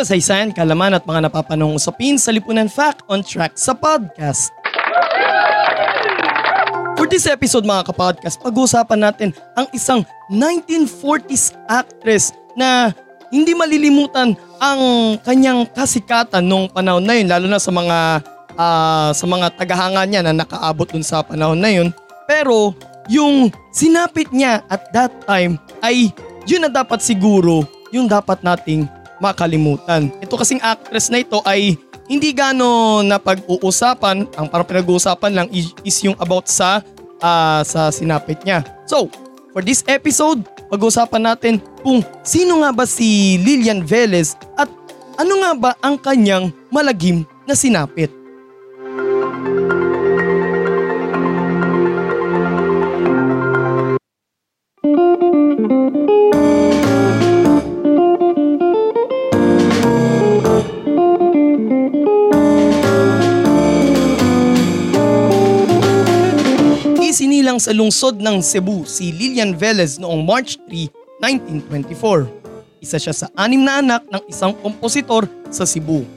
kasaysayan, kalaman at mga napapanong usapin sa Lipunan Fact on Track sa podcast. For this episode mga kapodcast, pag-uusapan natin ang isang 1940s actress na hindi malilimutan ang kanyang kasikatan nung panahon na yun, lalo na sa mga ah, sa mga tagahanga niya na nakaabot dun sa panahon na yun. Pero yung sinapit niya at that time ay yun na dapat siguro yung dapat nating makalimutan. Ito kasing actress na ito ay hindi gano na pag-uusapan, ang parang pinag-uusapan lang is, yung about sa ah, sa sinapit niya. So, for this episode, pag-uusapan natin kung sino nga ba si Lilian Velez at ano nga ba ang kanyang malagim na sinapit. Isinilang sa lungsod ng Cebu si Lilian Velez noong March 3, 1924. Isa siya sa anim na anak ng isang kompositor sa Cebu.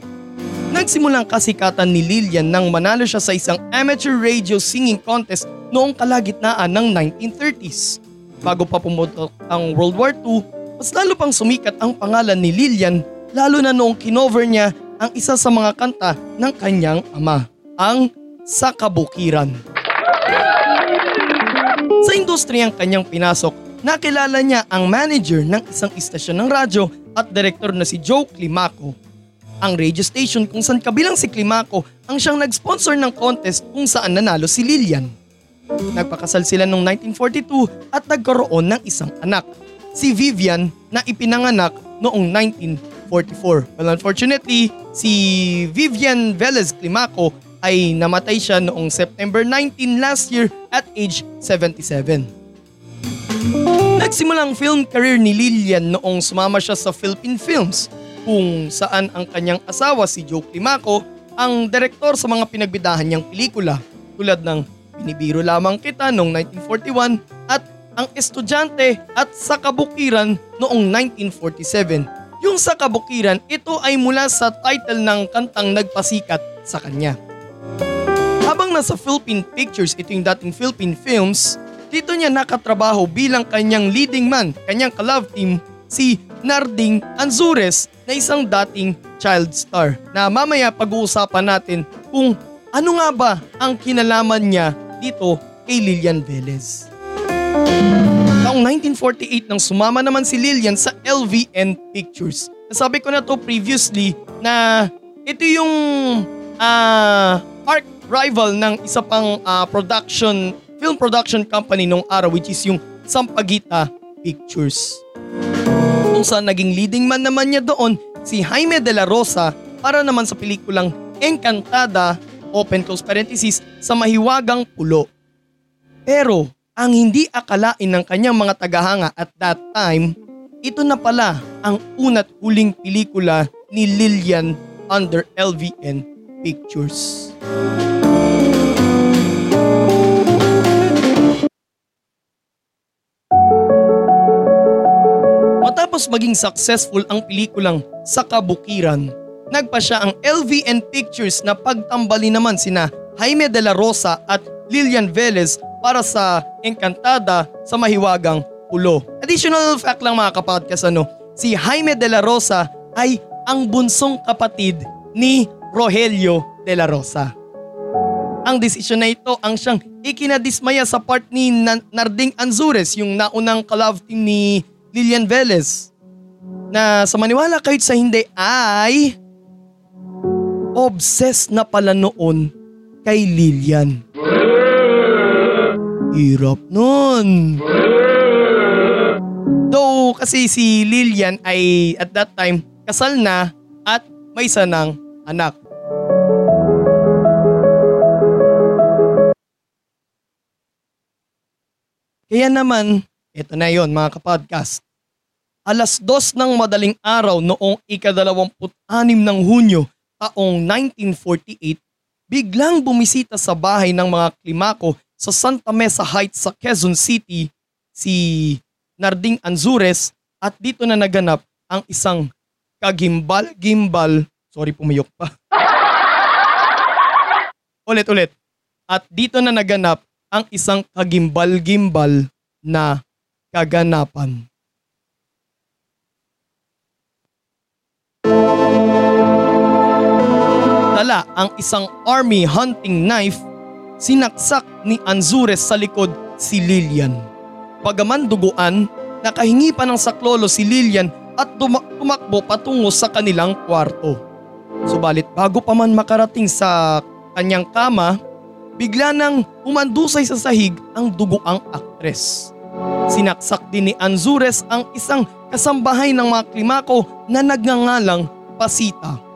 Nagsimulang kasikatan ni Lilian nang manalo siya sa isang amateur radio singing contest noong kalagitnaan ng 1930s. Bago pa pumutok ang World War II, mas lalo pang sumikat ang pangalan ni Lilian lalo na noong kinover niya ang isa sa mga kanta ng kanyang ama, ang Sa Kabukiran. Sa industriyang kanyang pinasok, nakilala niya ang manager ng isang istasyon ng radyo at direktor na si Joe Climaco. Ang radio station kung saan kabilang si Climaco ang siyang nag-sponsor ng contest kung saan nanalo si Lilian. Nagpakasal sila noong 1942 at nagkaroon ng isang anak, si Vivian na ipinanganak noong 1944. Well unfortunately, si Vivian Velez Climaco ay namatay siya noong September 19 last year at age 77. Nagsimula ang film career ni Lilian noong sumama siya sa Philippine Films kung saan ang kanyang asawa si Joe Climaco ang direktor sa mga pinagbidahan niyang pelikula tulad ng Binibiro Lamang Kita noong 1941 at Ang Estudyante at Sa Kabukiran noong 1947. Yung Sa Kabukiran, ito ay mula sa title ng kantang nagpasikat sa kanya. Habang nasa Philippine Pictures, ito yung dating Philippine Films, dito niya nakatrabaho bilang kanyang leading man, kanyang ka-love team, si Narding Anzures na isang dating child star. Na mamaya pag-uusapan natin kung ano nga ba ang kinalaman niya dito kay Lilian Velez. Taong 1948 nang sumama naman si Lilian sa LVN Pictures. Nasabi ko na to previously na ito yung arch rival ng isa pang ah, production film production company nung araw which is yung Sampaguita Pictures. Kung saan naging leading man naman niya doon si Jaime de la Rosa para naman sa pelikulang Encantada open close parenthesis sa mahiwagang pulo. Pero ang hindi akalain ng kanyang mga tagahanga at that time, ito na pala ang unat huling pelikula ni Lilian under LVN Pictures. Matapos maging successful ang pelikulang Sa Kabukiran, nagpa siya ang LVN Pictures na pagtambali naman sina Jaime de la Rosa at Lilian Velez para sa Encantada sa Mahiwagang Pulo. Additional fact lang mga kapodcast ano, si Jaime de la Rosa ay ang bunsong kapatid ni Rogelio de la Rosa. Ang desisyon na ito ang siyang ikinadismaya sa part ni Narding Anzures, yung naunang ka-love team ni Lilian Velez. Na sa maniwala kahit sa hindi ay obsessed na pala noon kay Lilian. Hirap nun. Though kasi si Lilian ay at that time kasal na at may isa ng anak. Kaya naman, ito na yon mga kapodcast. Alas dos ng madaling araw noong ikadalawamput-anim ng Hunyo taong 1948, biglang bumisita sa bahay ng mga klimako sa Santa Mesa Heights sa Quezon City si Narding Anzures at dito na naganap ang isang kagimbal-gimbal, sorry pumayok pa. ulit ulit. At dito na naganap ang isang kagimbal-gimbal na kaganapan. Dala ang isang army hunting knife, sinaksak ni Anzures sa likod si Lilian. Pagaman duguan, nakahingi pa ng saklolo si Lilian at tumakbo patungo sa kanilang kwarto. Subalit bago pa man makarating sa kanyang kama, bigla nang umandusay sa sahig ang dugoang aktres. Sinaksak din ni Anzures ang isang kasambahay ng mga klimako na nagngangalang Pasita.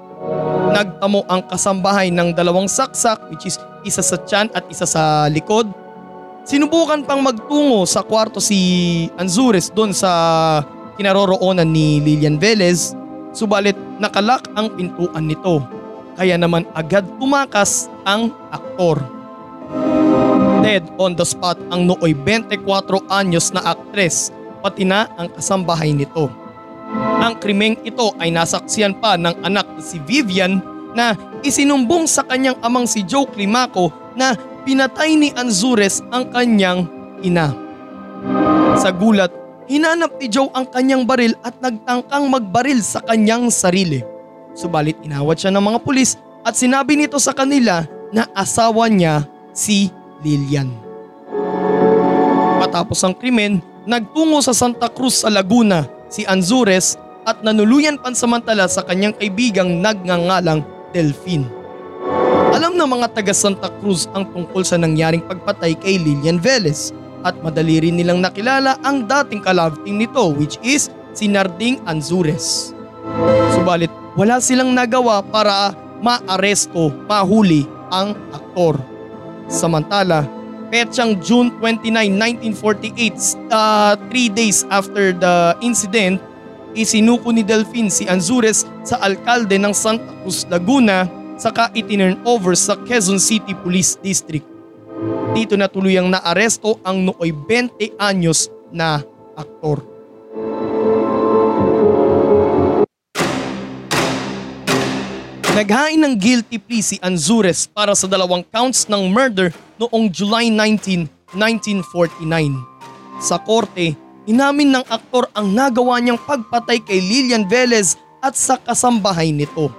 Nagtamo ang kasambahay ng dalawang saksak which is isa sa tiyan at isa sa likod. Sinubukan pang magtungo sa kwarto si Anzures doon sa kinaroroonan ni Lilian Velez subalit nakalak ang pintuan nito. Kaya naman agad tumakas ang aktor. Dead on the spot ang nooy 24 anyos na aktres pati na ang kasambahay nito. Ang krimeng ito ay nasaksiyan pa ng anak na si Vivian na isinumbong sa kanyang amang si Joe Climaco na pinatay ni Anzures ang kanyang ina. Sa gulat, hinanap ni Joe ang kanyang baril at nagtangkang magbaril sa kanyang sarili. Subalit inawat siya ng mga pulis at sinabi nito sa kanila na asawa niya si Lilian. Matapos ang krimen, nagtungo sa Santa Cruz sa Laguna si Anzures at nanuluyan pansamantala sa kanyang kaibigang nagngangalang Delphine. Alam ng mga taga Santa Cruz ang tungkol sa nangyaring pagpatay kay Lilian Velez at madali rin nilang nakilala ang dating kalove team nito which is si Narding Anzures. Subalit wala silang nagawa para maaresto, mahuli ang aktor. Samantala, petsang June 29, 1948, uh, three days after the incident, isinuko ni Delphine si Anzures sa alkalde ng Santa Cruz, Laguna saka itinurn over sa Quezon City Police District. Dito na tuluyang naaresto ang nooy 20 anyos na aktor. Naghain ng guilty plea si Anzures para sa dalawang counts ng murder noong July 19, 1949. Sa korte, inamin ng aktor ang nagawa niyang pagpatay kay Lilian Velez at sa kasambahay nito.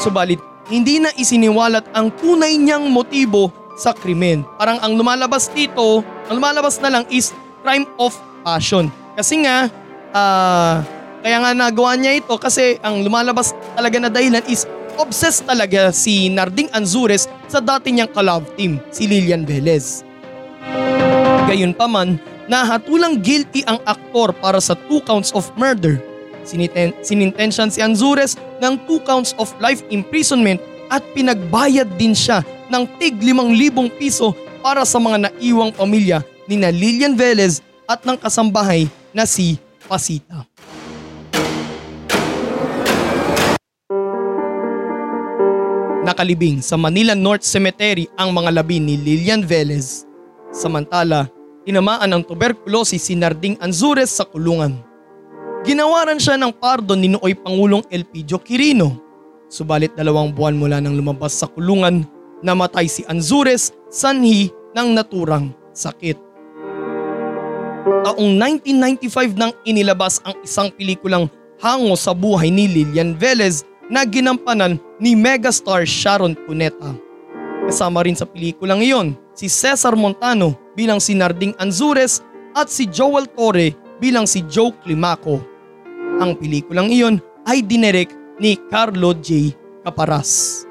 Subalit, hindi na isiniwalat ang tunay niyang motibo sa krimen. Parang ang lumalabas dito, ang lumalabas na lang is crime of passion. Kasi nga, uh, kaya nga nagawa niya ito kasi ang lumalabas talaga na dahilan is obsessed talaga si Narding Anzures sa dati niyang kalove team, si Lilian Velez. Gayunpaman, nahatulang guilty ang aktor para sa two counts of murder. Siniten, sinintensyan si Anzures ng two counts of life imprisonment at pinagbayad din siya ng tig 5,000 piso para sa mga naiwang pamilya ni na Lilian Velez at ng kasambahay na si Pasita. Nakalibing sa Manila North Cemetery ang mga labi ni Lilian Velez. Samantala, tinamaan ng tuberculosis si Narding Anzures sa kulungan. Ginawaran siya ng pardon ni Nooy Pangulong Elpidio Quirino. Subalit dalawang buwan mula nang lumabas sa kulungan, namatay si Anzures sanhi ng naturang sakit. Taong 1995 nang inilabas ang isang pelikulang Hango sa buhay ni Lilian Velez na ginampanan ni megastar Sharon Cuneta. Kasama rin sa pelikulang iyon si Cesar Montano bilang si Narding Anzures at si Joel Torre bilang si Joe Climaco. Ang pelikulang iyon ay dinirek ni Carlo J. Caparas.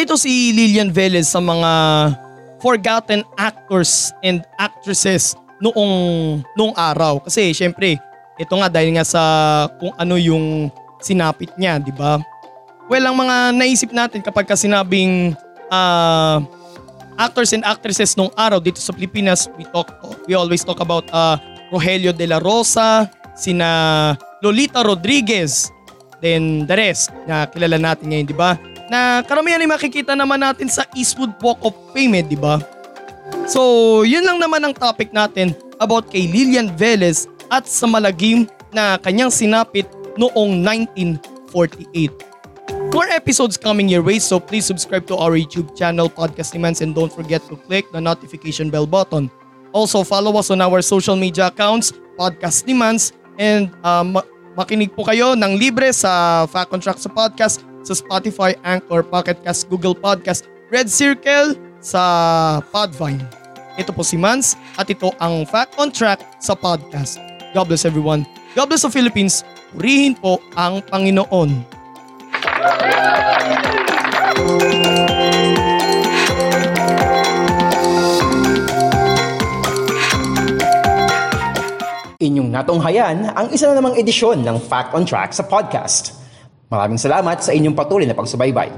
Ito si Lilian Velez sa mga forgotten actors and actresses noong noong araw. Kasi syempre, ito nga dahil nga sa kung ano yung sinapit niya, di ba? Well, ang mga naisip natin kapag ka sinabing ah, actors and actresses nung araw dito sa Pilipinas, we talk we always talk about uh, Rogelio de la Rosa, sina Lolita Rodriguez, then the rest na kilala natin ngayon, di ba? Na karamihan ay makikita naman natin sa Eastwood Walk of Fame, eh, di ba? So, yun lang naman ang topic natin about kay Lilian Velez at sa malagim na kanyang sinapit noong 1948. More episodes coming your way so please subscribe to our YouTube channel Podcast Nimans and don't forget to click the notification bell button. Also follow us on our social media accounts Podcast Nimans and um, makinig po kayo ng libre sa Fact on Track sa podcast sa Spotify, Anchor, Pocket Cast, Google Podcast, Red Circle sa Podvine. Ito po si Mans at ito ang Fact on Track sa podcast. God bless everyone. God bless the Philippines. Purihin po ang Panginoon. Inyong natunghayan ang isa na namang edisyon ng Fact on Track sa podcast. Maraming salamat sa inyong patuloy na pagsubaybay.